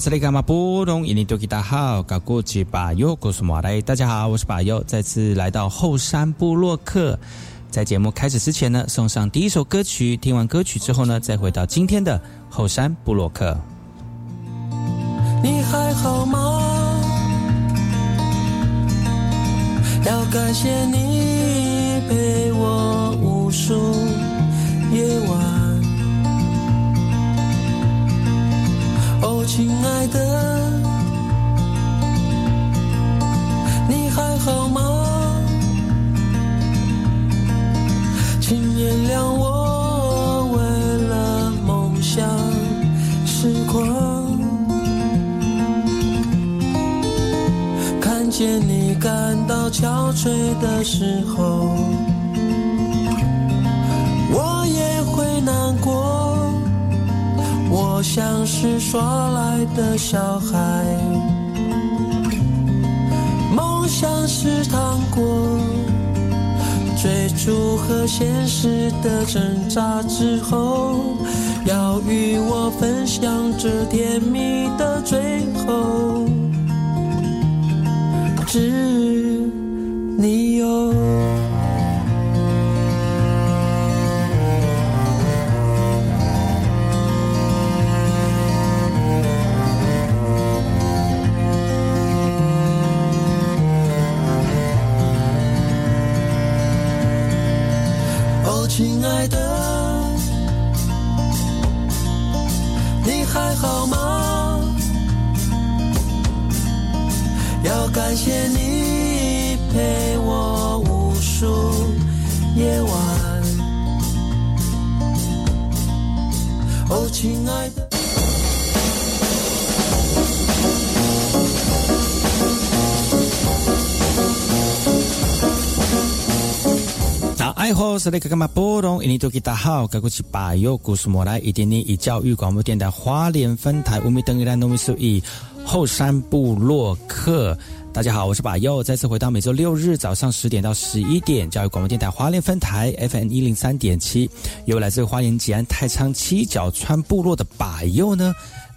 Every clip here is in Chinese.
斯里卡马布隆伊尼多吉达好，嘎古吉巴尤古苏马来，大家好，我是巴尤，再次来到后山部落客。在节目开始之前呢，送上第一首歌曲，听完歌曲之后呢，再回到今天的后山部落客。你还好吗？要感谢你陪我无数夜晚。亲爱的，你还好吗？请原谅我为了梦想失狂，看见你感到憔悴的时候，像是耍赖的小孩，梦想是糖果，追逐和现实的挣扎之后，要与我分享这甜蜜的最后，只你有。还好吗？要感谢你陪我无数夜晚。哦，亲爱的。爱好是那个干嘛波动？印尼多吉大好，该过去把右故事莫来一点点以教育广播电台花莲分台五米等于兰农米数以后山部落客。大家好，我是把右，再次回到每周六日早上十点到十一点教育广播电台花莲分台 FM 一零三点七，由来自花莲吉安太仓七角川部落的把右呢。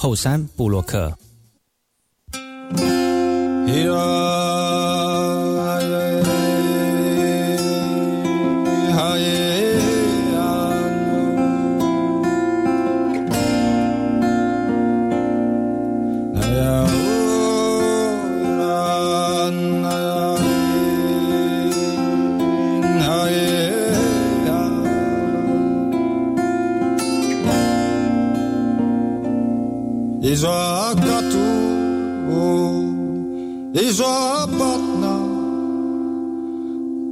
后山布洛克。is a gato, is a batna,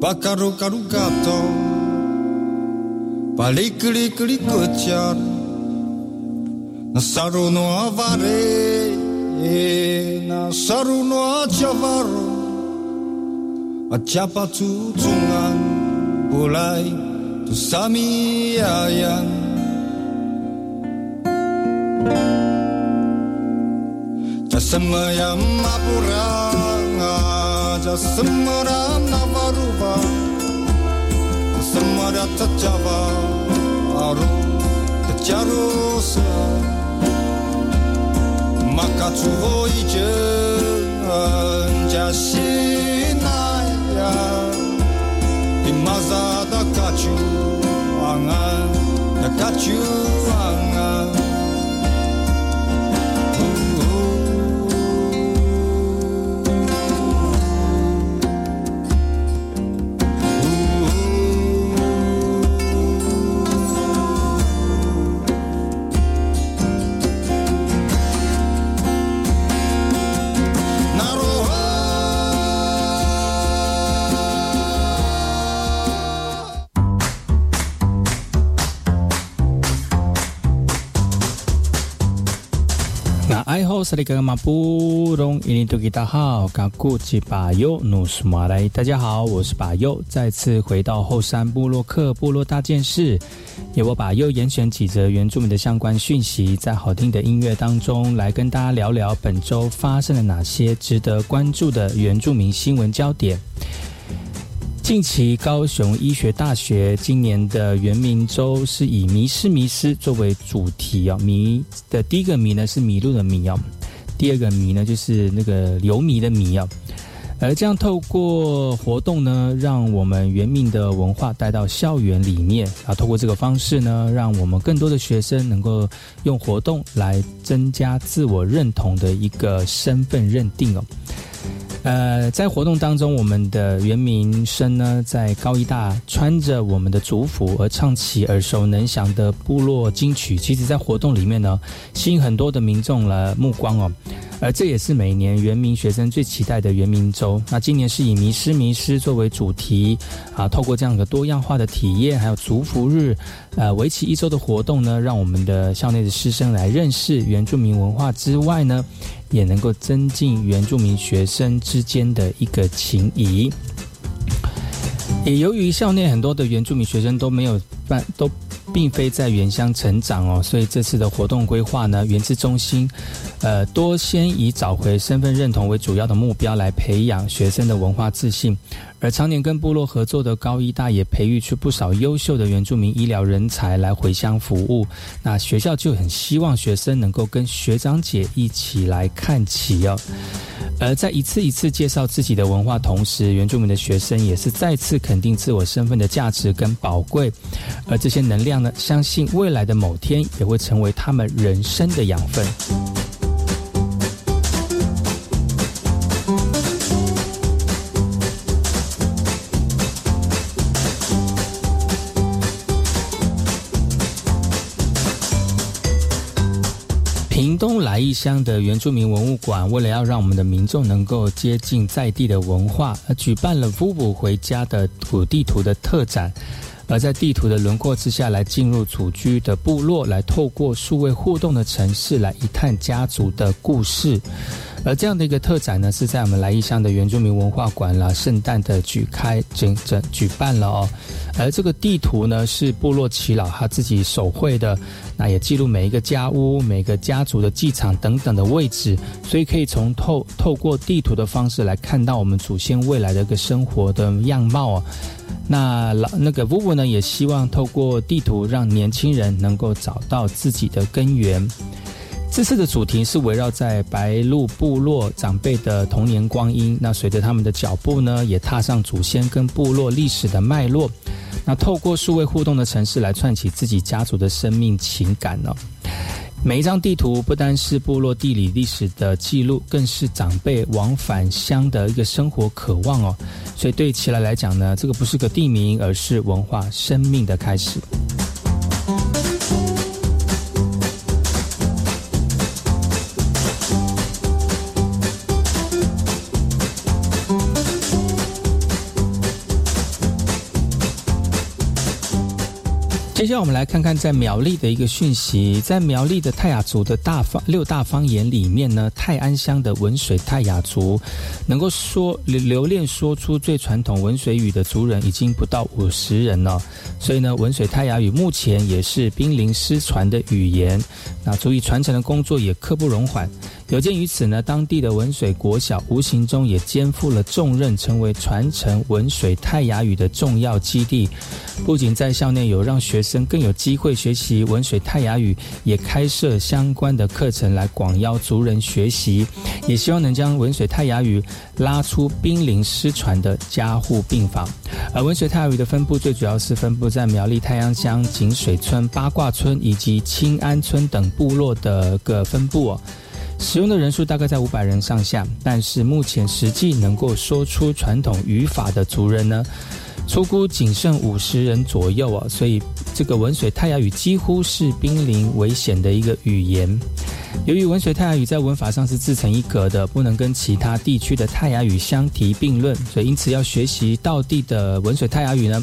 pakaru karu gato, palikri kri nasaru no avare, nasaru no achavaru, achapatu tungan, bulai, tusami ayan. Semyam apuranga Jasmara navaruva Semara tajava Aru tajarusa Makachuvo ije Jashinaya Imazada kachu Anga Kachu anga 那爱好是那个马布隆伊尼图吉大好，嘎古吉巴尤努苏马来，大家好，我是巴尤，再次回到后山部落克部落大件事，由我巴尤严选几则原住民的相关讯息，在好听的音乐当中来跟大家聊聊本周发生了哪些值得关注的原住民新闻焦点。近期高雄医学大学今年的圆明周是以“迷失迷失”作为主题哦，迷的第一个迷呢是迷路的迷哦，第二个迷呢就是那个流迷的迷哦。而这样透过活动呢，让我们原民的文化带到校园里面啊，透过这个方式呢，让我们更多的学生能够用活动来增加自我认同的一个身份认定哦。呃，在活动当中，我们的原民生呢，在高一大穿着我们的族服而唱起耳熟能详的部落金曲，其实在活动里面呢，吸引很多的民众的目光哦。而这也是每年原民学生最期待的原民周。那今年是以“迷失迷失”作为主题啊，透过这样一个多样化的体验，还有族服日，呃，为期一周的活动呢，让我们的校内的师生来认识原住民文化之外呢，也能够增进原住民学生之间的一个情谊。也由于校内很多的原住民学生都没有办都。并非在原乡成长哦，所以这次的活动规划呢，源自中心，呃，多先以找回身份认同为主要的目标，来培养学生的文化自信。而常年跟部落合作的高医大也培育出不少优秀的原住民医疗人才来回乡服务。那学校就很希望学生能够跟学长姐一起来看齐哦。而在一次一次介绍自己的文化同时，原住民的学生也是再次肯定自我身份的价值跟宝贵。而这些能量呢，相信未来的某天也会成为他们人生的养分。义乡的原住民文物馆，为了要让我们的民众能够接近在地的文化，而举办了“ “VUVO 回家”的土地图的特展。而在地图的轮廓之下来进入祖居的部落，来透过数位互动的城市来一探家族的故事。而这样的一个特展呢，是在我们来义乡的原住民文化馆啦，圣诞的举开整整举办了哦。而这个地图呢，是部落耆老他自己手绘的，那也记录每一个家屋、每个家族的祭场等等的位置，所以可以从透透过地图的方式来看到我们祖先未来的一个生活的样貌哦。那老那个夫妇呢，也希望透过地图让年轻人能够找到自己的根源。这次的主题是围绕在白鹿部落长辈的童年光阴。那随着他们的脚步呢，也踏上祖先跟部落历史的脉络。那透过数位互动的城市来串起自己家族的生命情感呢。每一张地图不单是部落地理历史的记录，更是长辈往返乡的一个生活渴望哦。所以对起来来讲呢，这个不是个地名，而是文化生命的开始。接下来我们来看看在苗栗的一个讯息，在苗栗的泰雅族的大方六大方言里面呢，泰安乡的文水泰雅族能够说留留恋说出最传统文水语的族人已经不到五十人了，所以呢，文水泰雅语目前也是濒临失传的语言，那足以传承的工作也刻不容缓。有鉴于此呢，当地的文水国小无形中也肩负了重任，成为传承文水泰雅语的重要基地。不仅在校内有让学生更有机会学习文水泰雅语，也开设相关的课程来广邀族人学习，也希望能将文水泰雅语拉出濒临失传的家户病房。而文水泰雅语的分布最主要是分布在苗栗太阳乡井水村、八卦村以及清安村等部落的个分布哦。使用的人数大概在五百人上下，但是目前实际能够说出传统语法的族人呢，出估仅剩五十人左右啊，所以这个文水泰雅语几乎是濒临危险的一个语言。由于文水泰雅语在文法上是自成一格的，不能跟其他地区的泰雅语相提并论，所以因此要学习道地的文水泰雅语呢。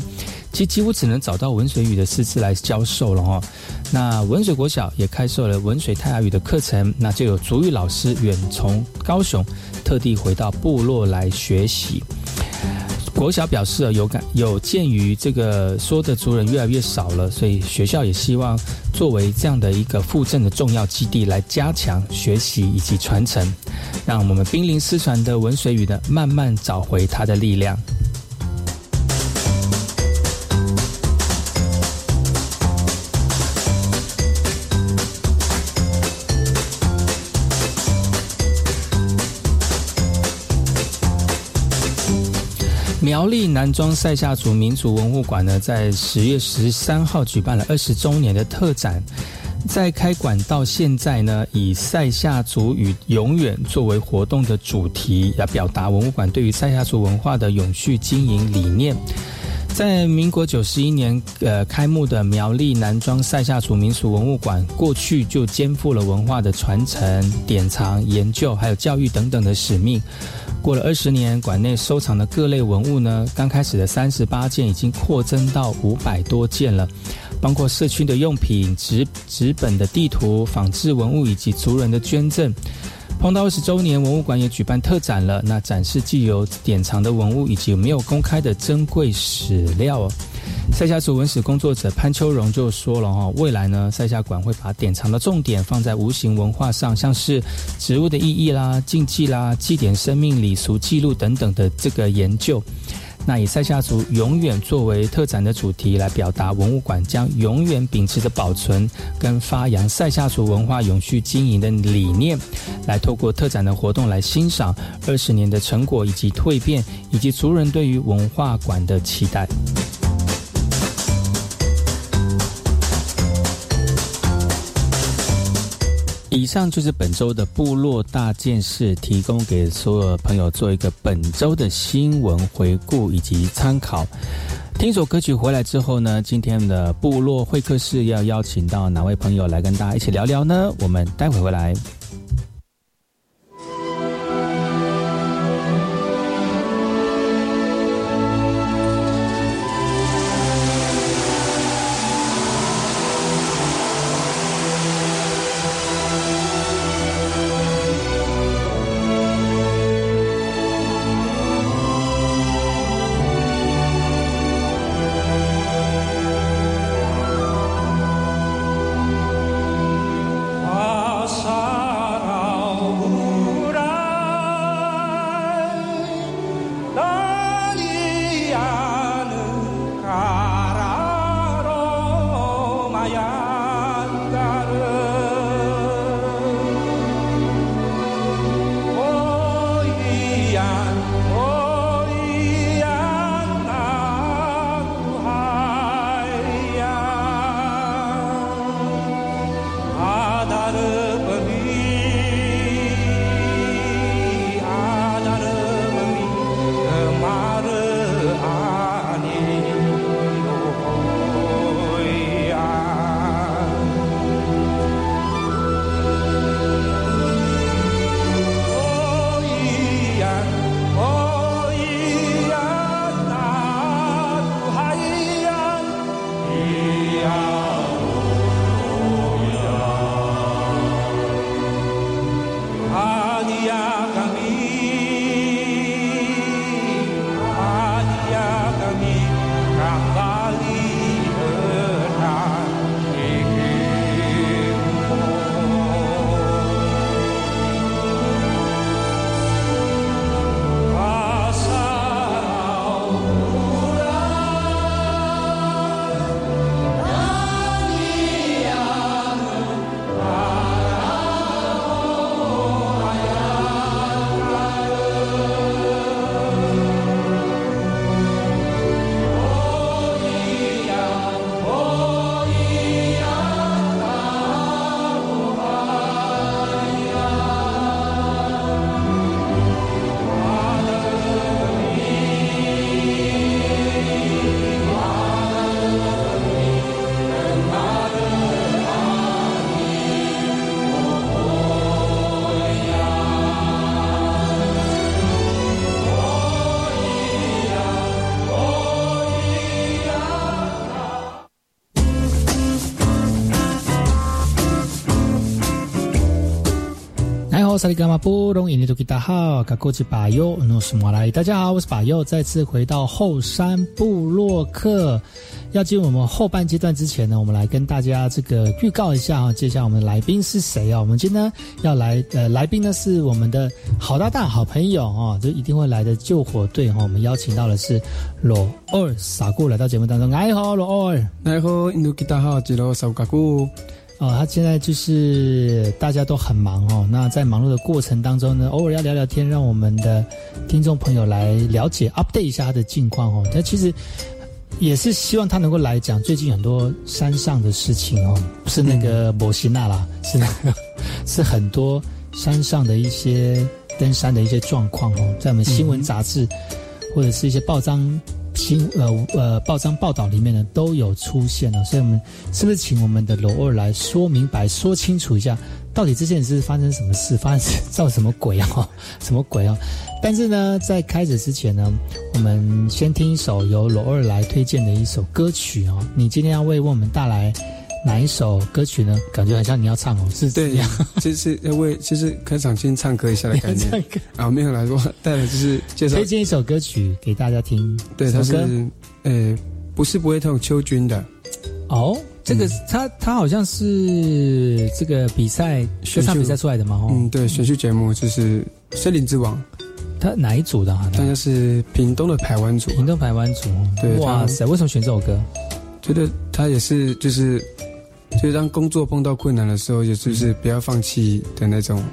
其几乎只能找到文水语的师资来教授了哈。那文水国小也开设了文水泰雅语的课程，那就有族语老师远从高雄特地回到部落来学习。国小表示啊，有感有鉴于这个说的族人越来越少了，所以学校也希望作为这样的一个附赠的重要基地，来加强学习以及传承，让我们濒临失传的文水语呢，慢慢找回它的力量。苗栗南庄塞夏族民族文物馆呢，在十月十三号举办了二十周年的特展。在开馆到现在呢，以塞夏族与永远作为活动的主题，要表达文物馆对于塞夏族文化的永续经营理念。在民国九十一年，呃，开幕的苗栗南庄塞夏族民俗文物馆，过去就肩负了文化的传承、典藏、研究，还有教育等等的使命。过了二十年，馆内收藏的各类文物呢，刚开始的三十八件已经扩增到五百多件了，包括社区的用品、纸纸本的地图、仿制文物以及族人的捐赠。碰到二十周年，文物馆也举办特展了，那展示既有典藏的文物以及没有公开的珍贵史料。塞夏族文史工作者潘秋荣就说了哈，未来呢，塞夏馆会把典藏的重点放在无形文化上，像是植物的意义啦、禁忌啦、祭典生命礼俗记录等等的这个研究。那以塞夏族永远作为特展的主题，来表达文物馆将永远秉持着保存跟发扬塞夏族文化永续经营的理念，来透过特展的活动来欣赏二十年的成果以及蜕变，以及族人对于文化馆的期待。以上就是本周的部落大件事，提供给所有朋友做一个本周的新闻回顾以及参考。听首歌曲回来之后呢，今天的部落会客室要邀请到哪位朋友来跟大家一起聊聊呢？我们待会回来。萨利伽马波隆，印尼多吉达好，卡古吉巴尤诺什马来。大家好，我是巴尤，再次回到后山部落客。要进入我们后半阶段之前呢，我们来跟大家这个预告一下啊，接下来我们的来宾是谁啊？我们今天要来呃，来宾呢是我们的好搭档好朋友啊，就一定会来的救火队哈。我们邀请到的是罗二傻姑来到节目当中，哎好，罗二，哎好，印度吉达好，吉罗萨嘎姑。哦，他现在就是大家都很忙哦。那在忙碌的过程当中呢，偶尔要聊聊天，让我们的听众朋友来了解、update 一下他的近况哦。他其实也是希望他能够来讲最近很多山上的事情哦，不是那个摩西纳啦，是那个 是很多山上的一些登山的一些状况哦，在我们新闻杂志或者是一些报章。新呃呃报章报道里面呢都有出现了，所以我们是不是请我们的罗二来说明白、说清楚一下，到底这件事发生什么事，发生造什么鬼啊？什么鬼啊？但是呢，在开始之前呢，我们先听一首由罗二来推荐的一首歌曲哦。你今天要为我们带来。哪一首歌曲呢？感觉很像你要唱哦，是对呀，就是要为，就是开场先唱歌一下的感觉 啊，没有来说带来就是介绍推荐一首歌曲给大家听。对，他是呃，不是不会痛，秋君的。哦，这个他他好像是这个比赛选唱比赛出来的嘛？嗯，对，选秀节目就是《森林之王》。他哪一组的？大家是屏东的台湾组。屏东台湾组。对，哇塞，为什么选这首歌？觉得他也是就是。就是当工作碰到困难的时候，也就是不要放弃的那种。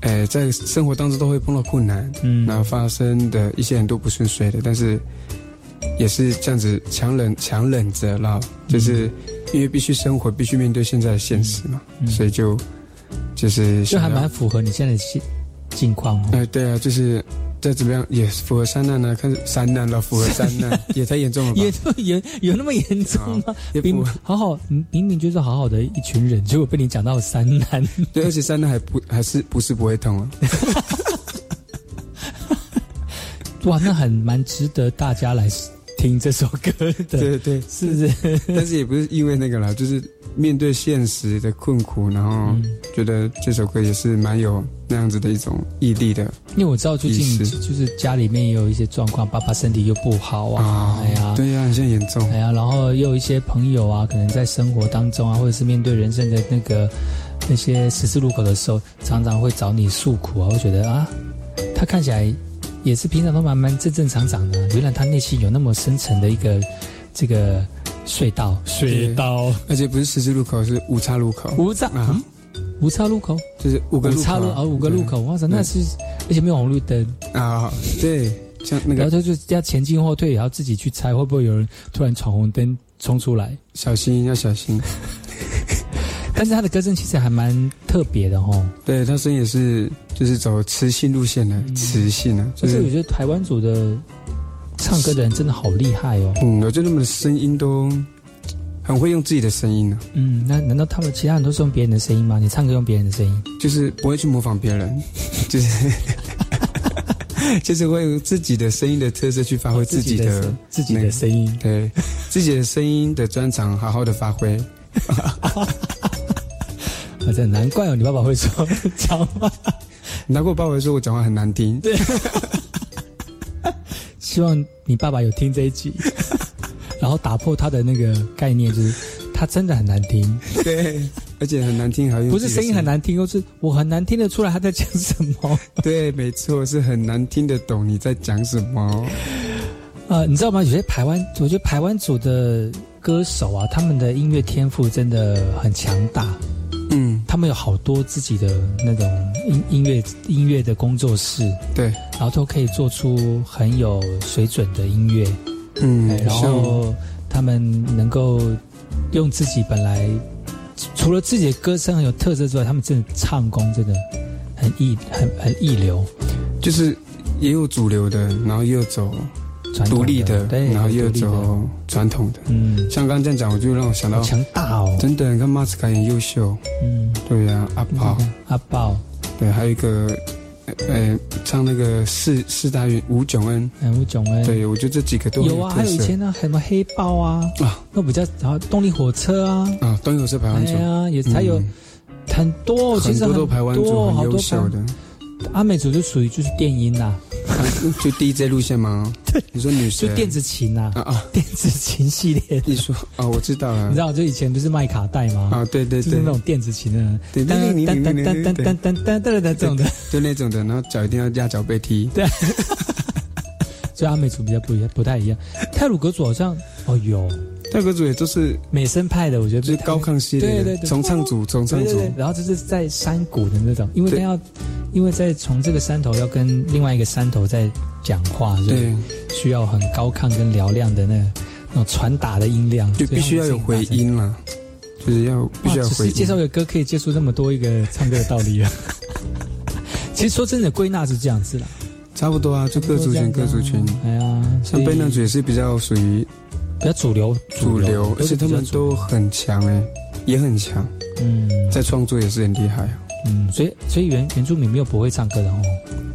哎，在生活当中都会碰到困难，嗯，然后发生的一些很多不顺遂的，但是也是这样子强忍强忍着，然后就是因为必须生活，必须面对现在的现实嘛，所以就就是就还蛮符合你现在的境境况。哎，对啊，就是。再怎么样也符合三难呢？看三难了，符合三难 也太严重了吧？也这么严，有那么严重吗？也不好好，明明就是好好的一群人，结果被你讲到三难。对，而且三难还不还是不是不会痛啊？哇，那很蛮值得大家来听这首歌的。对对，是不是？但是也不是因为那个啦，就是面对现实的困苦，然后觉得这首歌也是蛮有。那样子的一种毅力的，因为我知道最近就是家里面也有一些状况，爸爸身体又不好啊，哎呀，对呀，现在严重，哎呀，然后又有一些朋友啊，可能在生活当中啊，或者是面对人生的那个那些十字路口的时候，常常会找你诉苦啊。我觉得啊，他看起来也是平常都蛮蛮正正常常的，原来他内心有那么深层的一个这个隧道，隧道，而且不是十字路口，是五岔路口，五岔啊。五岔路口？就是五个路口啊，五个路口，哇塞，那是而且没有红绿灯。啊，对，像那个，然后他就要前进后退，也要自己去猜，会不会有人突然闯红灯冲出来？小心，要小心。但是他的歌声其实还蛮特别的哦，对他声音也是就是走磁性路线的，磁性的。就是我觉得台湾组的唱歌的人真的好厉害哦，嗯，我觉得他们的声音都。很会用自己的声音呢。嗯，那难道他们其他人都是用别人的声音吗？你唱歌用别人的声音，就是不会去模仿别人，就是 就是会用自己的声音的特色去发挥自己的自己的声音，对自己的声音的专长好好的发挥。难怪哦，你爸爸会说讲话，难怪我爸爸会说我讲话很难听。对，希望你爸爸有听这一集。然后打破他的那个概念，就是他真的很难听。对，而且很难听，还不是声音很难听，而是我很难听得出来他在讲什么。对，没错，是很难听得懂你在讲什么。呃，你知道吗？有些台湾，我觉得台湾组的歌手啊，他们的音乐天赋真的很强大。嗯，他们有好多自己的那种音音乐音乐的工作室。对，然后都可以做出很有水准的音乐。嗯，然后他们能够用自己本来除了自己的歌声很有特色之外，他们真的唱功真的很一很很一流，就是也有主流的，然后又走独立的，然后又走传统的。嗯，像刚刚这样讲，我就让我想到强大哦，真的，你看马斯卡很优秀。嗯，对呀，阿宝，阿宝，对，还有一个。呃，唱那个四四大运吴炯恩，吴炯恩，对我觉得这几个都有啊，还有以前呢，什么黑豹啊，啊，那比较然后动力火车啊，啊，动力火车排湾组，对啊，也还有很多，其实很多排湾族很优秀的。阿美族就属于就是电音呐，就 DJ 路线吗？对，你说女生就电子琴呐啊啊，电子琴系列。你说啊，我知道了。你知道就以前不是卖卡带吗？啊，对对对，就是那种电子琴的，噔噔噔噔噔噔噔噔噔噔这种的，就那种的。然后脚一定要压脚背踢。对，所以阿美族比较不一样，不太一样。泰鲁格族好像哦有。泰格组也都是美声派的，我觉得就是高亢系列，对对对，重唱组，重唱组，然后就是在山谷的那种，因为他要，因为在从这个山头要跟另外一个山头在讲话，对，需要很高亢跟嘹亮的那那种传达的音量，就必须要有回音了，就是要必须要回音。介绍个歌可以接触这么多一个唱歌的道理啊！其实说真的，归纳是这样子啦，差不多啊，就各族群各族群，哎呀，像贝纳族也是比较属于。比较主流，主流，而且他们都很强哎，也很强，嗯，在创作也是很厉害，嗯，所以所以原原住民没有不会唱歌的哦，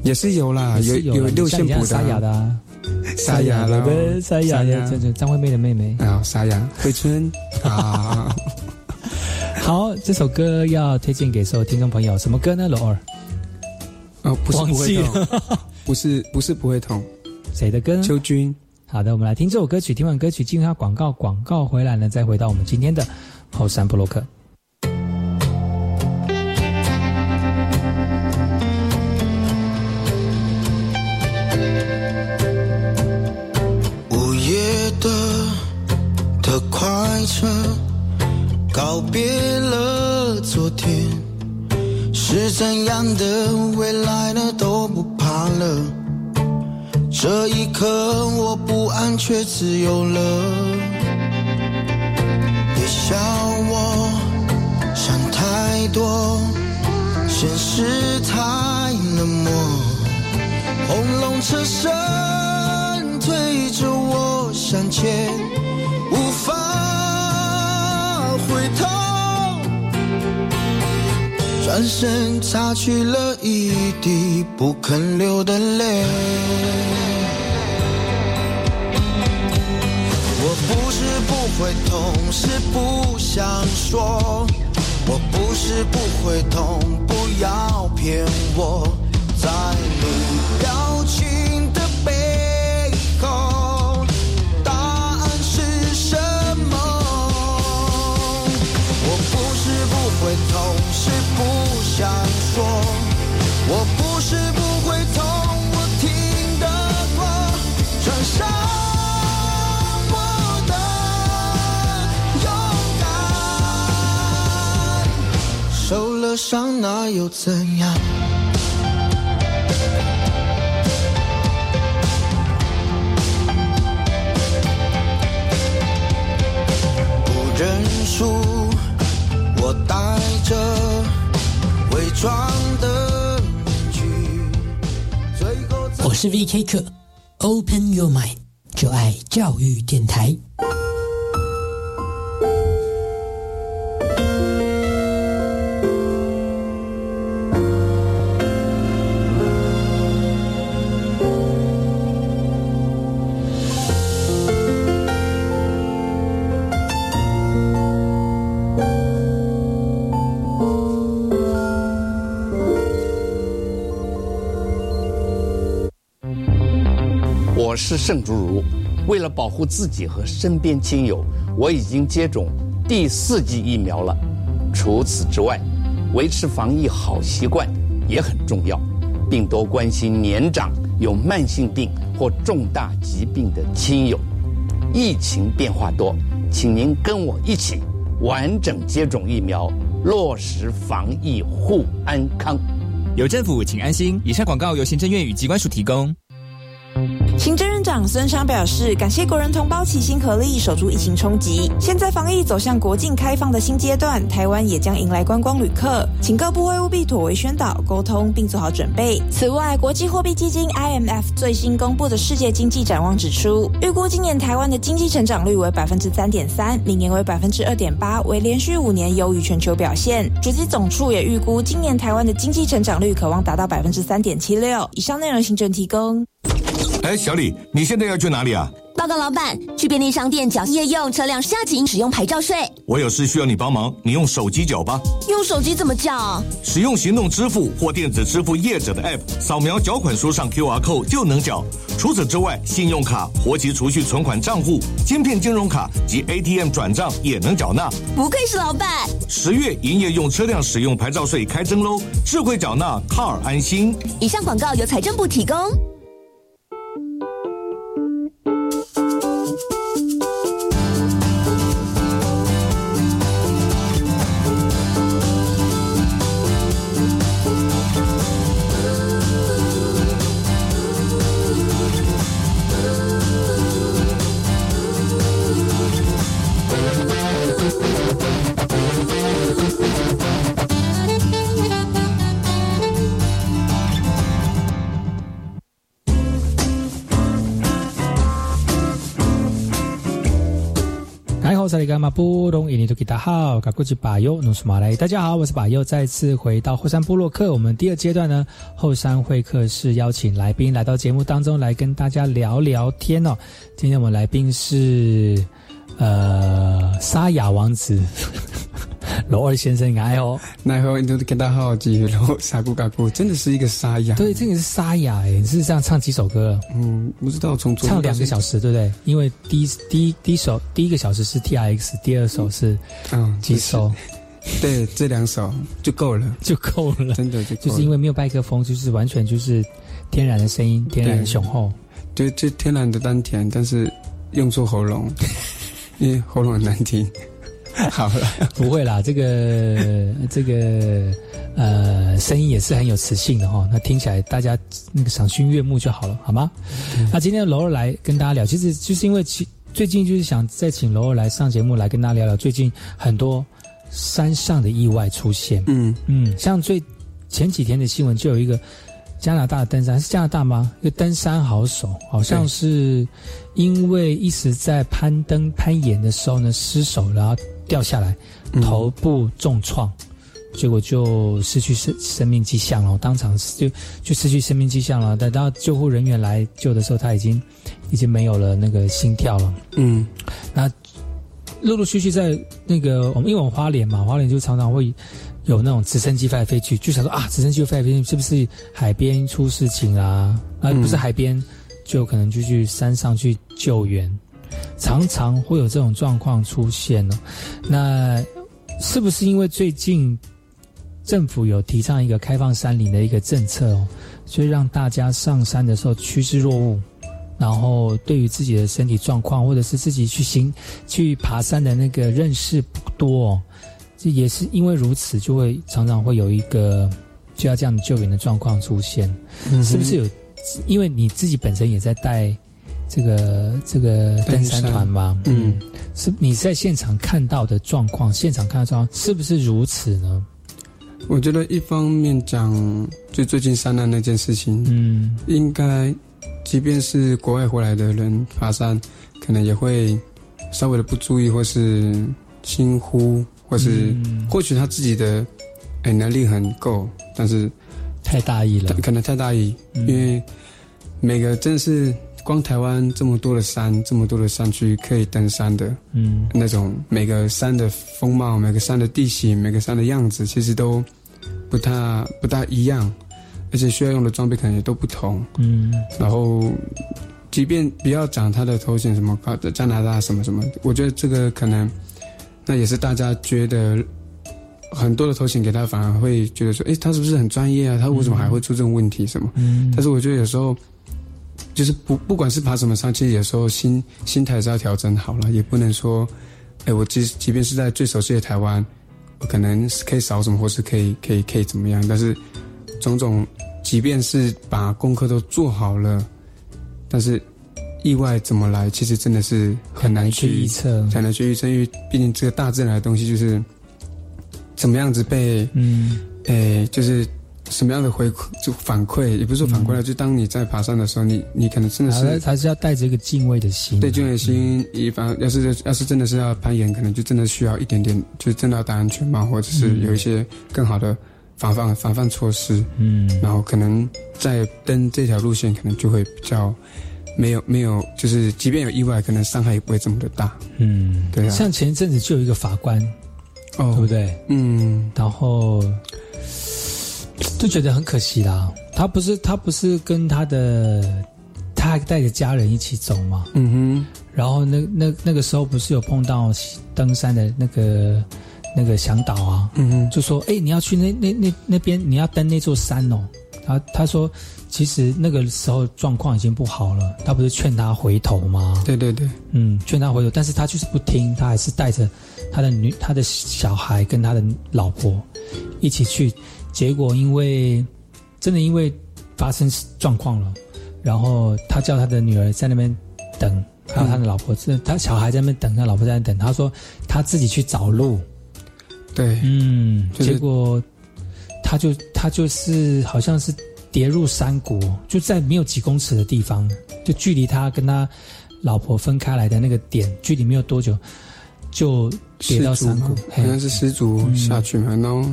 也是有啦，有有六线谱的，沙哑的，啊。沙哑的，沙哑的，这这张惠妹的妹妹。啊，沙哑，慧春。啊，好，这首歌要推荐给所有听众朋友，什么歌呢？罗二，哦，不是不会痛，不是不是不会痛，谁的歌？秋君。好的，我们来听这首歌曲。听完歌曲，进入下广告。广告回来呢，再回到我们今天的后山布洛克。午夜的的快车，告别了昨天，是怎样的未来呢？都不怕了。这一刻，我不安却自由了。别笑我想太多，现实太冷漠。轰隆车声推着我向前，无法回头。转身擦去了一滴不肯流的泪。不会痛是不想说，我不是不会痛，不要骗我，在你表了伤那又怎样？不认输，我带着伪装的面具。最后，我是 VK 客，Open Your Mind，就爱教育电台。是盛竹如，为了保护自己和身边亲友，我已经接种第四剂疫苗了。除此之外，维持防疫好习惯也很重要，并多关心年长、有慢性病或重大疾病的亲友。疫情变化多，请您跟我一起完整接种疫苗，落实防疫护安康。有政府，请安心。以上广告由行政院与机关署提供。行政院长孙昌表示，感谢国人同胞齐心合力守住疫情冲击。现在防疫走向国境开放的新阶段，台湾也将迎来观光旅客，请各部会务必妥为宣导沟通，并做好准备。此外，国际货币基金 IMF 最新公布的世界经济展望指出，预估今年台湾的经济成长率为百分之三点三，明年为百分之二点八，为连续五年优于全球表现。主机总处也预估今年台湾的经济成长率可望达到百分之三点七六。以上内容，行政提供。哎，小李，你现在要去哪里啊？报告老板，去便利商店缴业用车辆下警使用牌照税。我有事需要你帮忙，你用手机缴吧。用手机怎么缴？使用行动支付或电子支付业者的 App，扫描缴款书上 QR code 就能缴。除此之外，信用卡、活期储蓄存款账户、芯片金融卡及 ATM 转账也能缴纳。不愧是老板。十月营业用车辆使用牌照税开征喽，智慧缴纳，Car 安心。以上广告由财政部提供。萨利伽马布隆伊尼多吉达好，卡古吉巴尤努苏马来，大家好，我是巴尤，再次回到后山部落客。我们第二阶段呢，后山会客室邀请来宾来到节目当中来跟大家聊聊天哦。今天我们来宾是呃沙哑王子。罗二先生，爱哦，奈何你都跟他好几罗沙古嘎古，真的是一个沙哑。对，这个是沙哑哎，你是这样唱几首歌了？嗯，不知道从唱两个小时，对不对？因为第一第一第一首第一个小时是 T R X，第二首是嗯几首？对，这两首就够了，就够了，真的就就是因为没有麦克风，就是完全就是天然的声音，天然的雄厚，就就天然的丹田，但是用错喉咙，因为喉咙很难听。好了，不会啦，这个这个呃，声音也是很有磁性的哈，那听起来大家那个赏心悦目就好了，好吗？那今天楼儿来跟大家聊，其实就是因为其最近就是想再请楼儿来上节目来跟大家聊聊最近很多山上的意外出现，嗯嗯，像最前几天的新闻就有一个加拿大的登山是加拿大吗？一个登山好手好像是因为一直在攀登攀岩的时候呢失手，然后。掉下来，头部重创，结果就失去生生命迹象了，当场就就失去生命迹象了。等到救护人员来救的时候，他已经已经没有了那个心跳了。嗯，那陆陆续续在那个我们因为我们花莲嘛，花莲就常常会有那种直升机飞来飞去，就想说啊，直升机飞来飞去是不是海边出事情啊？啊，不是海边，就可能就去山上去救援。常常会有这种状况出现呢，那是不是因为最近政府有提倡一个开放山林的一个政策哦，所以让大家上山的时候趋之若鹜，然后对于自己的身体状况或者是自己去行去爬山的那个认识不多哦，这也是因为如此，就会常常会有一个就要这样救援的状况出现，是不是有？因为你自己本身也在带。这个这个登山团吗？嗯，是你在现场看到的状况，现场看到状况是不是如此呢？我觉得一方面讲，就最近山难那件事情，嗯，应该即便是国外回来的人爬山，可能也会稍微的不注意，或是轻忽，或是或许他自己的哎能力很够，但是太大意了，可能太大意，因为每个真是。光台湾这么多的山，这么多的山区可以登山的，嗯，那种每个山的风貌、每个山的地形、每个山的样子，其实都不大不大一样，而且需要用的装备可能也都不同，嗯。然后，即便不要讲他的头衔什么加拿大什么什么，我觉得这个可能，那也是大家觉得很多的头衔给他，反而会觉得说，哎，他是不是很专业啊？他为什么还会出这种问题？什么？嗯。但是我觉得有时候。就是不不管是爬什么山，其实有时候心心态是要调整好了，也不能说，哎，我即即便是在最熟悉的台湾，我可能可以少什么，或是可以可以可以怎么样，但是种种，即便是把功课都做好了，但是意外怎么来，其实真的是很难去预测，很难去预测，因为毕竟这个大自然的东西就是怎么样子被，嗯，哎，就是。什么样的回馈就反馈，也不是说反馈了，就当你在爬山的时候，你你可能真的是还是要带着一个敬畏的心，对敬畏心。一方要是要是真的是要攀岩，可能就真的需要一点点，就真的要戴安全帽，或者是有一些更好的防范防范措施。嗯，然后可能在登这条路线，可能就会比较没有没有，就是即便有意外，可能伤害也不会这么的大。嗯，对啊像前一阵子就有一个法官，哦对不对？嗯，然后就觉得很可惜啦。他不是他不是跟他的，他还带着家人一起走嘛。嗯哼然后那那那个时候不是有碰到登山的那个那个向导啊，嗯哼，就说：“哎、你要去那那那那边，你要登那座山哦。”他他说，其实那个时候状况已经不好了，他不是劝他回头吗？对对对，嗯，劝他回头，但是他就是不听，他还是带着他的女、他的小孩跟他的老婆一起去。结果因为真的因为发生状况了，然后他叫他的女儿在那边等，还有他的老婆，这、他小孩在那边等，他老婆在那边等。他说他自己去找路，对，嗯，就是结果他就他就是好像是跌入山谷，就在没有几公尺的地方，就距离他跟他老婆分开来的那个点，距离没有多久，就跌到山谷。好像是失足下去嘛，然后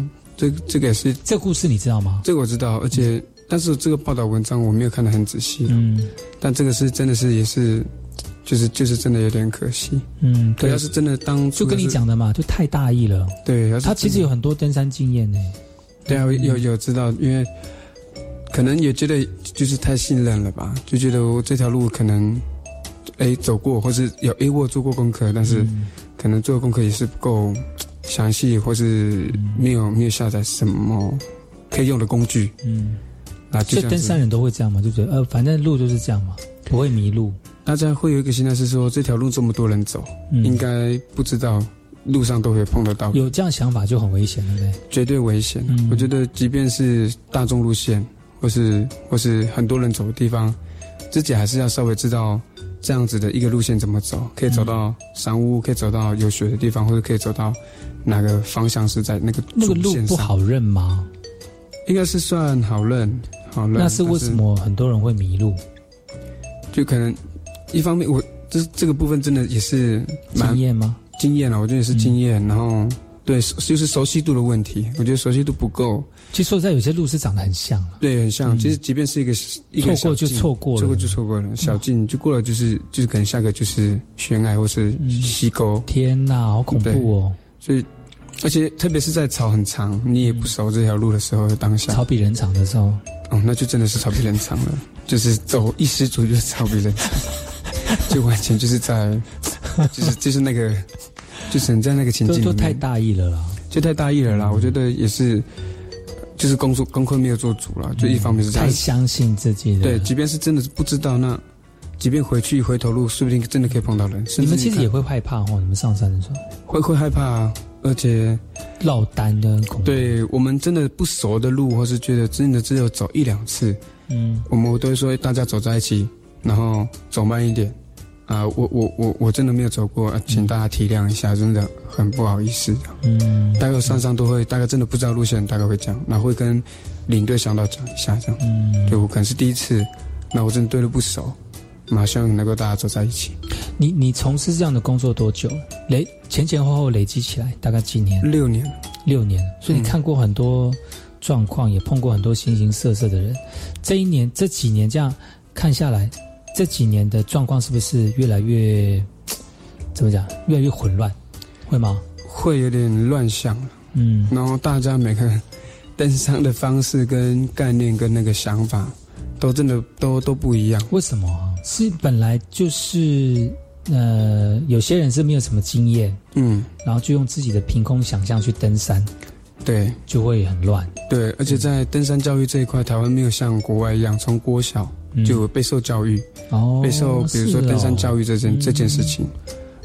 这这个也是这故事你知道吗？这个我知道，而且但是这个报道文章我没有看得很仔细，嗯但这个是真的是也是，就是就是真的有点可惜。嗯，对，要是真的当初就跟你，讲的嘛，就太大意了。对，要是他其实有很多登山经验呢。对啊，有有知道，因为可能也觉得就是太信任了吧，就觉得我这条路可能哎走过，或是有哎我做过功课，但是嗯可能做功课也是不够详细，或是没有没有下载什么可以用的工具，嗯，所以登山人都会这样嘛，就觉得呃，反正路就是这样嘛，不会迷路。大家会有一个心态是说，这条路这么多人走，嗯。应该不知道路上都会碰得到，有这样想法就很危险，对不对？绝对危险。嗯。我觉得，即便是大众路线，或是或是很多人走的地方，自己还是要稍微知道这样子的一个路线怎么走，可以走到山屋，可以走到有雪的地方，或者可以走到哪个方向是在那个那个路线。不好认吗？应该是算好认，好认。那是为什么很多人会迷路？就可能一方面，我这这个部分真的也是经验吗？经验了，我觉得也是经验，然后对，就是熟悉度的问题，我觉得熟悉度不够。其实说实在，有些路是长得很像啊对，很像。嗯其实即便是一个一个错过就错过了错过就错过了，小径就过了，就是就是可能下个就是悬崖或是溪沟。天哪，好恐怖哦！所以，而且特别是在草很长，你也不熟这条路的时候，当下草比人长的时候，哦，那就真的是草比人长了，就是走一失足就是草比人长，就完全就是在，就是就是那个，就是你在那个情都境里面都太大意了啦。就太大意了啦。我觉得也是，就是工作功课没有做足了，就一方面是这样太。相信自己了。对，即便是真的是不知道，那即便回去回头路，说不定真的可以碰到人。甚至你们其实也会害怕哦，你们上山的时候会会害怕啊，而且落单的很恐怖。对我们真的不熟的路，或是觉得真的只有走一两次，嗯，我们都会说大家走在一起，然后走慢一点。啊、我我我我真的没有走过，啊请大家体谅一下，真的很不好意思。嗯，大概上山都会，大概真的不知道路线，大概会讲，然后会跟领队向导讲一下，这样。嗯，就我可能是第一次，那我真的对路不熟，马上能够大家走在一起。你你从事这样的工作多久？累前前后后累积起来大概几年？六年，六年。所以嗯你看过很多状况，也碰过很多形形色色的人。这一年这几年这样看下来，这几年的状况是不是越来越 怎么讲？越来越混乱，会吗？会有点乱象，嗯，然后大家每个人登山的方式跟概念跟那个想法，都真的都都不一样。为什么啊？是本来就是呃，有些人是没有什么经验，嗯，然后就用自己的凭空想象去登山，对就会很乱。对，而且在登山教育这一块，台湾没有像国外一样，从国小就有备受教育，哦，备受比如说登山教育这件、这件事情。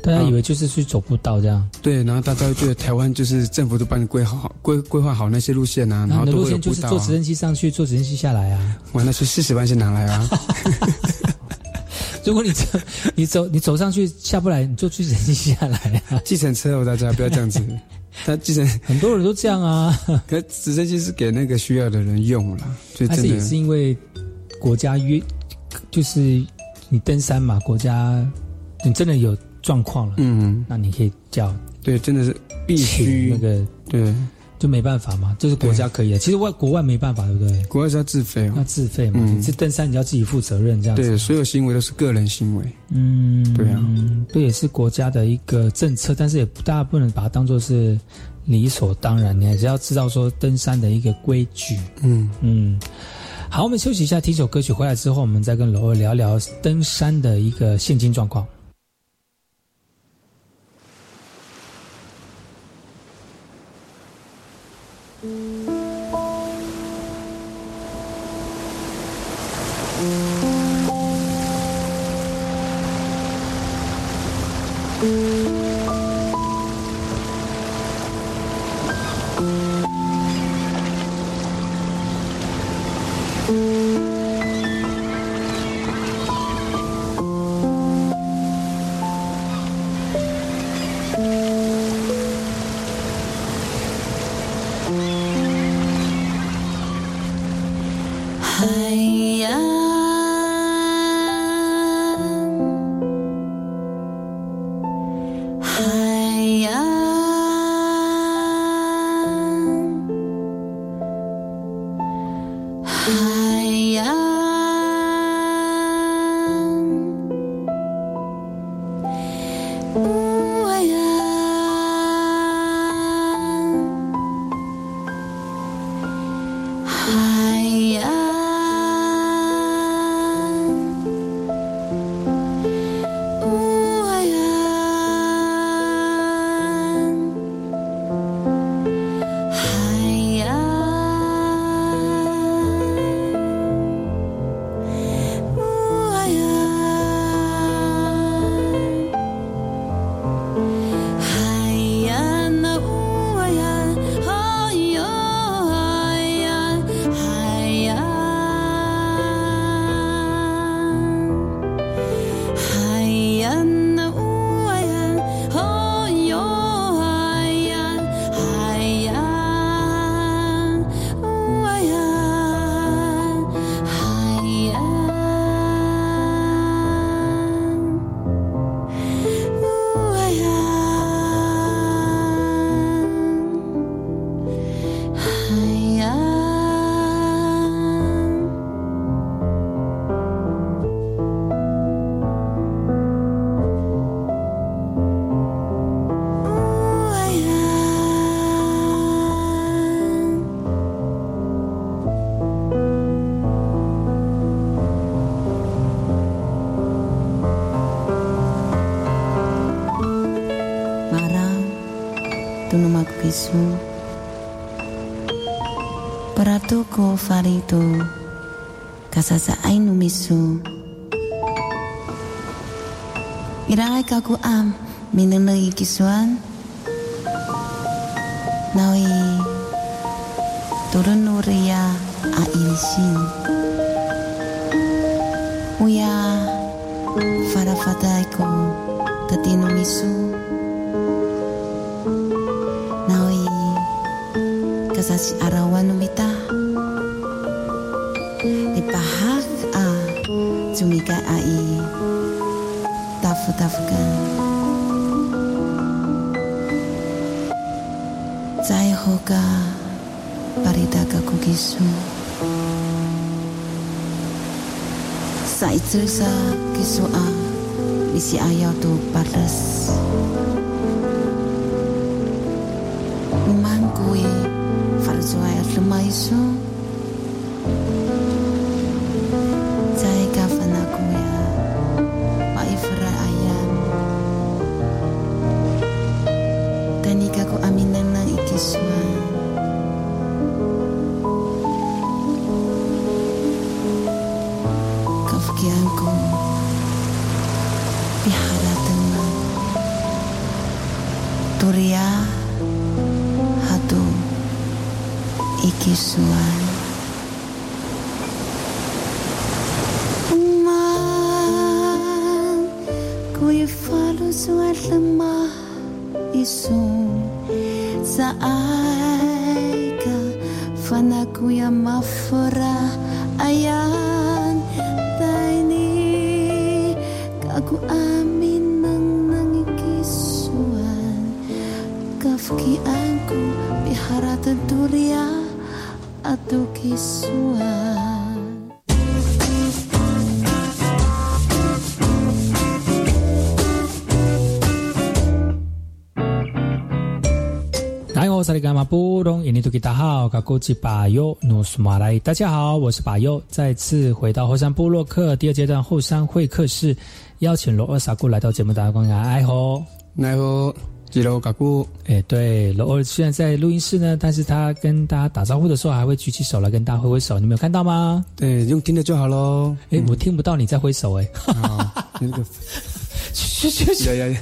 大家以为就是去走步道这样，对，然后大家会觉得台湾就是政府都帮你规划好规规划好那些路线啊，然后都路线就是会有步道啊。坐直升机上去，坐直升机下来啊。哇，那是四十万先拿来啊！如果你走，你走，你走上去下不来，你就去直升机下来啊。计程车哦，大家不要这样子。他计程很多人都这样啊，可直升机是给那个需要的人用了，就但是也是因为国家约，就是你登山嘛，国家你真的有状况了，嗯，那你可以叫对，真的是必须那个对就没办法嘛，就是国家可以的。其实外国外没办法，对不对？国外是要自费哦，要自费嘛。这登山你要自己负责任，这样子。对，所有行为都是个人行为。嗯，对啊，这也是国家的一个政策，但是也不大家不能把它当做是理所当然，你还是要知道说登山的一个规矩。嗯嗯，好，我们休息一下，听首歌曲，回来之后我们再跟罗二聊聊登山的一个现今状况。海海さ愛のミス Irangai kaku am minamay kisuan. Nawi turun nuria ya, ailshin Uya farafatay ko tati misu Nawi kasasi arawan umita AI. Tafu tafukan zai hoka parita ga kugisu sai kisu a misi ayau tu padas mangkui farzuai lumaisu Kaku amin ng nangikisuan. Kafkian ko Biharata do kisua 来，我是你干嘛不懂？印尼土吉大，家好，我是巴尤，再次回到后山部落客第二阶段后山会客室，邀请罗二傻姑来到节目大家观看。哎吼，来吼，吉罗嘎姑。哎，对，罗二虽然在录音室呢，但是他跟大家打招呼的时候还会举起手来跟大家挥挥手，你们有看到吗？对，用听的就好喽。哎，我听不到你在挥手，哎。那个，去去去，呀呀呀，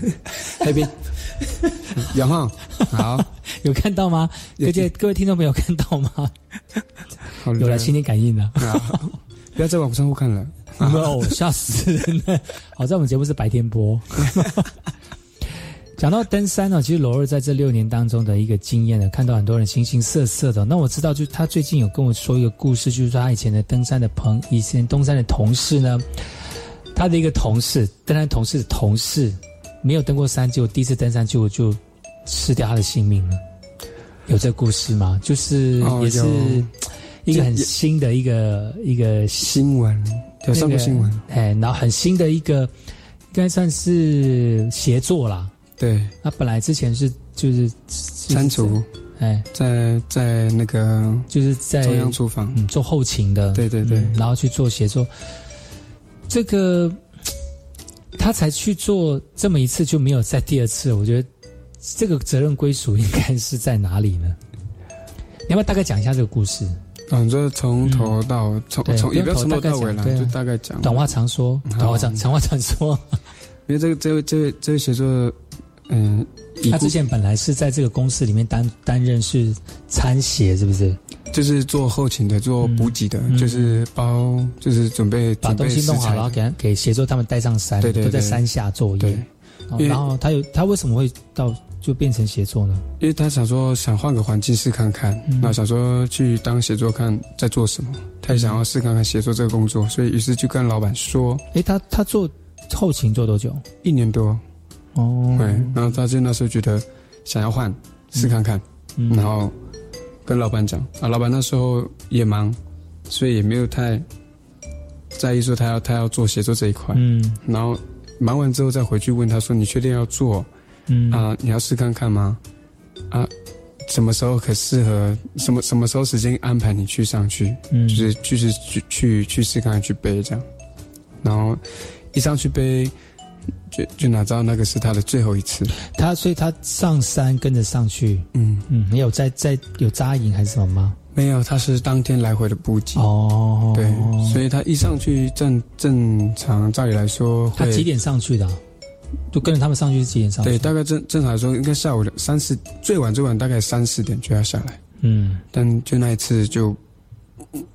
那边，杨浩，好，有看到吗？各位各位听众朋友看到吗？有了心灵感应了，不要再往上户看了。No，吓死人了！好在我们节目是白天播。讲到登山呢，其实罗二在这六年当中的一个经验呢，看到很多人形形色色的。那我知道，就他最近有跟我说一个故事，就是说他以前的登山的朋，以前登山的同事呢，他的一个同事，登山同事的同事，没有登过山，结果第一次登山就就失掉他的性命了。有这个故事吗？就是也是一个很新的一个一个新闻，有上过新闻，哎，然后很新的一个，应该算是协作啦。对，他本来之前是就是删除，哎，在在那个就是在中央厨房。嗯做后勤的，对对对，然后去做协作，这个他才去做这么一次就没有再第二次，我觉得这个责任归属应该是在哪里呢？你要不要大概讲一下这个故事？嗯，就是从头到从从也不要从头到尾了，就大概讲。短话长说，短话长长话长说。因为这个这位这位这位写作，嗯，他之前本来是在这个公司里面担担任是参协，是不是？就是做后勤的，做补给的，就是包，就是准备把东西弄好，然后给他给协作他们带上山，对对，都在山下作业。然后他有他为什么会到就变成写作呢？因为他想说想换个环境试看看，然后想说去当写作看在做什么，他也想要试看看写作这个工作，所以于是就跟老板说：“哎，他他做。”后勤做多久？一年多，哦，对。然后他就那时候觉得想要换试看看，然后跟老板讲啊，老板那时候也忙，所以也没有太在意说他要他要做写作这一块。嗯，然后忙完之后再回去问他说：“你确定要做？嗯啊，你要试看看吗？啊，什么时候可适合？什么什么时候时间安排你去上去？嗯，就是就是去去去试看看去背这样，然后。”一上去背，就就哪知道那个是他的最后一次。他所以他上山跟着上去，嗯嗯，没有在在有扎营还是什么吗？没有，他是当天来回的补给。哦，对，所以他一上去正正常，照理来说，他几点上去的？就跟着他们上去是几点上？对，大概正正常来说，应该下午三四，最晚最晚大概三四点就要下来。嗯，但就那一次就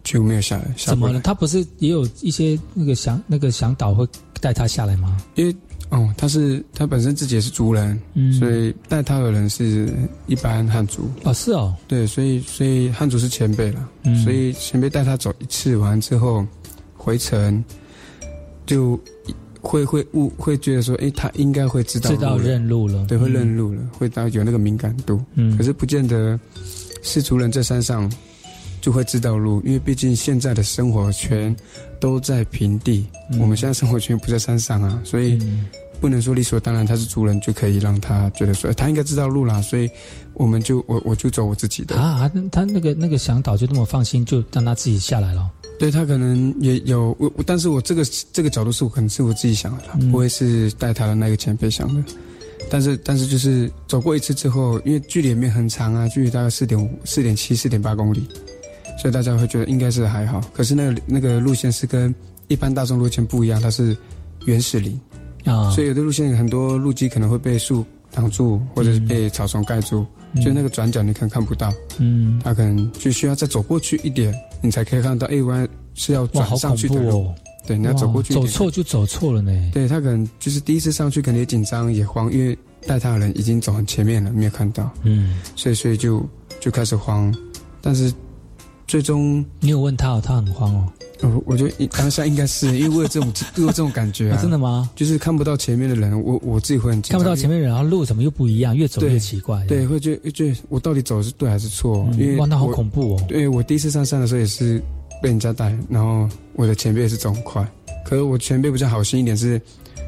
就没有下来。怎么了？他不是也有一些那个向那个向导会。带他下来吗？因为哦，他是他本身自己也是族人，嗯，所以带他的人是一般汉族哦，是哦，对，所以所以汉族是前辈了，嗯，所以前辈带他走一次完之后，回程就会会误会觉得说，哎，他应该会知道知道认路了，对，会认路了，会到有那个敏感度，嗯，可是不见得是族人在山上就会知道路，因为毕竟现在的生活圈。都在平地，我们现在生活圈不在山上啊，所以不能说理所当然他是族人就可以让他觉得说他应该知道路啦，所以我们就我我就走我自己的。啊，他那个那个向导就那么放心，就让他自己下来了。对他可能也有我，但是我这个这个角度是我可能是我自己想的啦，不会是带他的那个前辈想的。但是但是就是走过一次之后，因为距离也没很长啊，距离大概四点五、四点七、四点八公里。所以大家会觉得应该是还好，可是那个那个路线是跟一般大众路线不一样，它是原始林啊，所以有的路线很多路基可能会被树挡住，或者是被草丛盖住，就那个转角你可能看不到，嗯，他可能就需要再走过去一点，你才可以看到。哎，弯是要转上去的路，对，你要走过去，走错就走错了呢。对他可能就是第一次上去，可能也紧张也慌，因为带他的人已经走很前面了，没有看到，嗯，所以所以就就开始慌，但是。最终，你有问他，他很慌哦。我我觉得当下应该是因为我有这种 我有这种感觉啊，真的吗？就是看不到前面的人，我我自己会很看不到前面人，然后路怎么又不一样，越走越奇怪。对，会觉得觉得我到底走的是对还是错？因为哇，那好恐怖哦！对我第一次上山的时候也是被人家带，然后我的前辈也是走很快，可是我前辈比较好心一点是，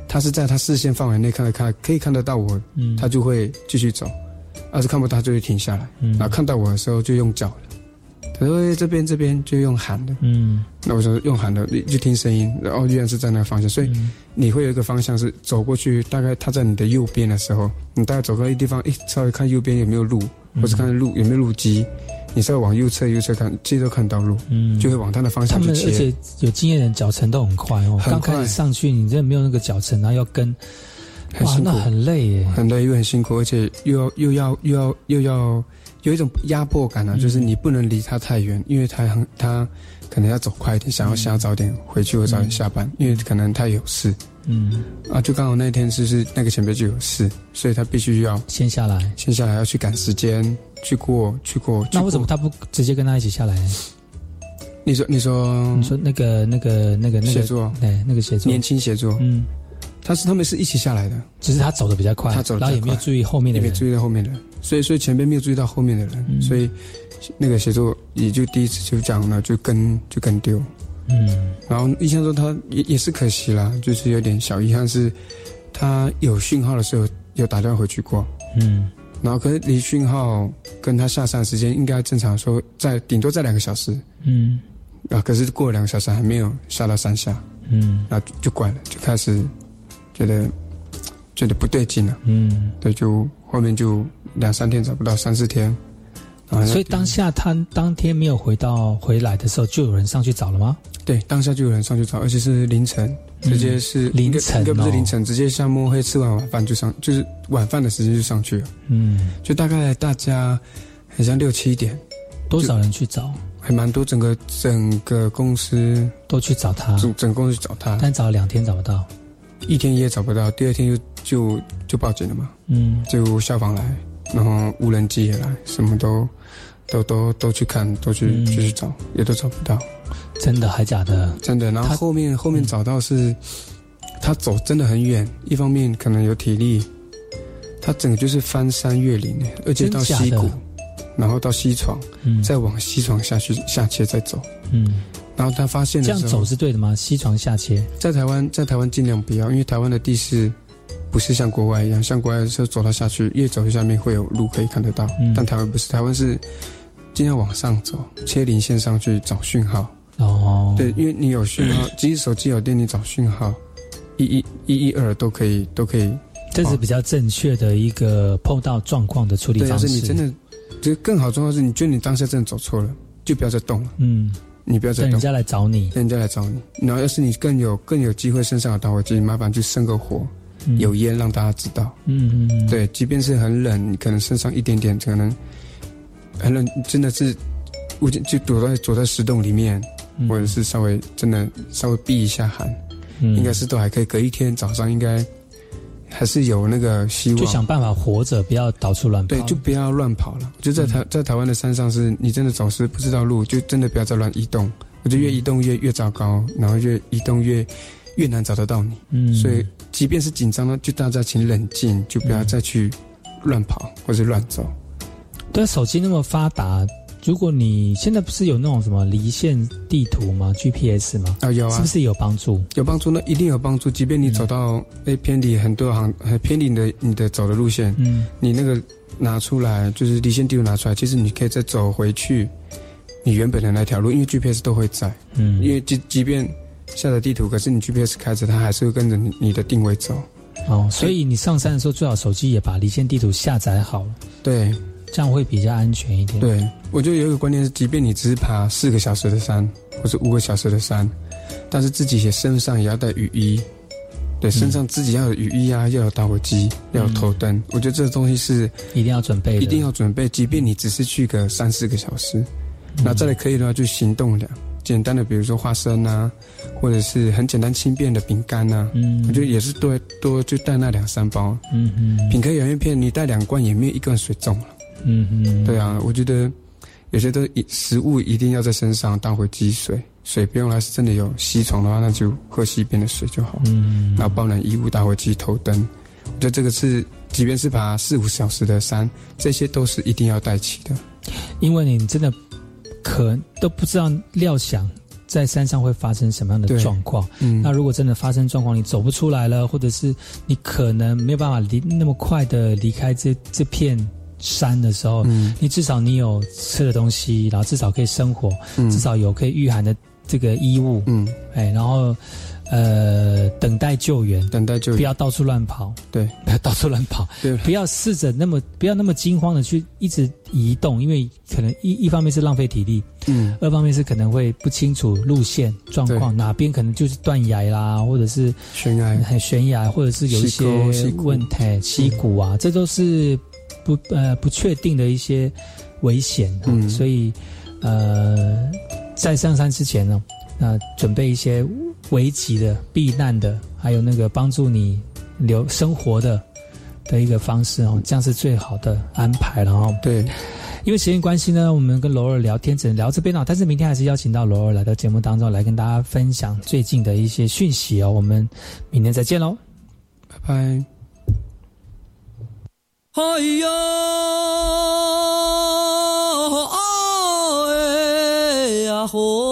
他是在他视线范围内看得看可以看得到我，嗯他就会继续走，要是看不到他就会停下来，嗯然后看到我的时候就用脚的，他说哎这边这边就用喊的，嗯，那我说用喊的，你就听声音，然后依然是在那个方向，所以你会有一个方向是走过去，大概他在你的右边的时候，你大概走到一地方，诶，稍微看右边有没有路，或是看路有没有路基，你稍微往右侧右侧看，其实都看到路，嗯。就会往他的方向去切。们而且。有经验的人脚程都很快哦，刚开始上去你真的没有那个脚程，然后要跟，哇，很辛苦。那很累耶。很累又很辛苦，而且又要又要又要又要有一种压迫感啊，就是你不能离他太远，因为他很他可能要走快一点，想要想要早点回去或早点下班，因为可能他有事。嗯，啊，就刚好那天就是那个前辈就有事，所以他必须要先下来，先下来要去赶时间去过去过。那为什么他？不直接跟他一起下来？你说你说你说那个那个那个那个协作。对，那个协作。年轻协作，嗯，他是他们是一起下来的，只是他走的比较快，他走得然后也没有注意后面的人，也没注意到后面的人，所以所以前面没有注意到后面的人，所以那个写作也就第一次就讲了，就跟就跟丢。嗯，然后印象中他也也是可惜啦，就是有点小遗憾是，他有讯号的时候有打电话回去过，嗯，然后可是离讯号跟他下山的时间应该正常说在顶多在两个小时，嗯。啊，可是过了两个小时还没有下到山下，嗯。那就就怪了，就开始觉得觉得不对劲了，嗯，对，就后面就两三天找不到，三四天，所以当下他当天没有回到回来的时候，就有人上去找了吗？对，当下就有人上去找，而且是凌晨，直接是、嗯凌晨应该应该不是哦凌晨，直接像摸黑吃完晚饭就上，就是晚饭的时间就上去了，嗯，就大概大家好像六七点，多少人去找？还蛮多，整个整个公司都去找他，整整公司找他，但找了两天找不到，一天一夜找不到，第二天就就就报警了嘛，嗯就消防来，然后无人机也来，什么都都都都去看，都去、嗯就去找，也都找不到。真的还假的？真的。然后后面后面找到是，他走真的很远，一方面可能有体力，他整个就是翻山越岭，而且到真假的溪谷，然后到西床，嗯再往西床下去下切再走。嗯，然后他发现的时候这样走是对的吗？西床下切，在台湾，在台湾尽量不要，因为台湾的地势不是像国外一样，像国外是走到下去，越走越下面会有路可以看得到，嗯但台湾不是，台湾是尽量往上走，切零线上去找讯号。哦，对，因为你有讯号，即使手机有电，你找讯号，一一一一二都可以，都可以。这是比较正确的一个碰到状况的处理方式。是你真的，就更好重要的是，你觉得你当下真的走错了，就不要再动了，嗯，你不要再动，等人家来找你，人家来找你。然后，要是你更有更有机会身上有打火机，麻烦去生个火，嗯有烟让大家知道。嗯嗯嗯，对，即便是很冷，你可能身上一点点，可能很冷，真的是，我就就躲在躲在石洞里面，嗯或者是稍微真的稍微避一下寒，嗯应该是都还可以。隔一天早上应该还是有那个希望，就想办法活着，不要到处乱跑。对，就不要乱跑了。就在台在台湾的山上是，你真的走失不知道路，就真的不要再乱移动。我就越移动越越糟糕，然后越移动越越难找得到你。嗯所以即便是紧张呢，就大家请冷静，就不要再去乱跑或者乱走。对，手机那么发达，如果你现在不是有那种什么离线地图吗？GPS 吗？啊，有啊，是不是有帮助？有帮助？那一定有帮助。即便你走到诶偏离很多行，很偏离你的你的走的路线，嗯，你那个拿出来，就是离线地图拿出来，其实你可以再走回去你原本的那条路，因为 GPS 都会在。嗯，因为即即便下载地图，可是你 GPS 开着，它还是会跟着你你的定位走。哦，所以你上山的时候最好手机也把离线地图下载好，对，这样会比较安全一点。对，我觉得有一个观念是，即便你只是爬四个小时的山，或是五个小时的山，但是自己也身上也要带雨衣。对，身上自己要有雨衣啊，要有打火机，要有头灯。我觉得这个东西是一定要准备的，一定要准备。即便你只是去个三四个小时，那再来可以的话就行动粮，简单的比如说花生啊，或者是很简单轻便的饼干啊，嗯，我觉得也是多多就带那两三包。嗯嗯，品客洋芋片你带两罐也没有一罐水重了。嗯嗯，对啊，我觉得有些都一食物一定要在身上当回积水，水不用来，是真的有吸虫的话，那就喝溪边的水就好。嗯，然后包暖衣物、打火机、头灯，我觉得这个是，即便是爬四五小时的山，这些都是一定要带齐的。因为你真的可都不知道料想在山上会发生什么样的状况。嗯。那如果真的发生状况，你走不出来了，或者是你可能没有办法离那么快的离开这这片山的时候，嗯。你至少你有吃的东西，然后至少可以生活，嗯。至少有可以御寒的这个衣物，嗯，哎，然后呃等待救援，等待救援，不要到处乱跑，对，不要到处乱跑，对，不要试着那么不要那么惊慌的去一直移动，因为可能一一方面是浪费体力，嗯，二方面是可能会不清楚路线状况，哪边可能就是断崖啦，或者是悬崖、很悬崖，或者是有一些问题溪谷啊，这都是不呃不确定的一些危险、啊，嗯。所以呃在上山之前呢，那、准备一些危急的避难的，还有那个帮助你留生活的的一个方式哦，这样是最好的安排了哦。对。因为时间关系呢，我们跟罗尔聊天只能聊这边了，但是明天还是邀请到罗尔来到节目当中来跟大家分享最近的一些讯息哦。我们明天再见喽，拜拜。哎呀，哎呀吼！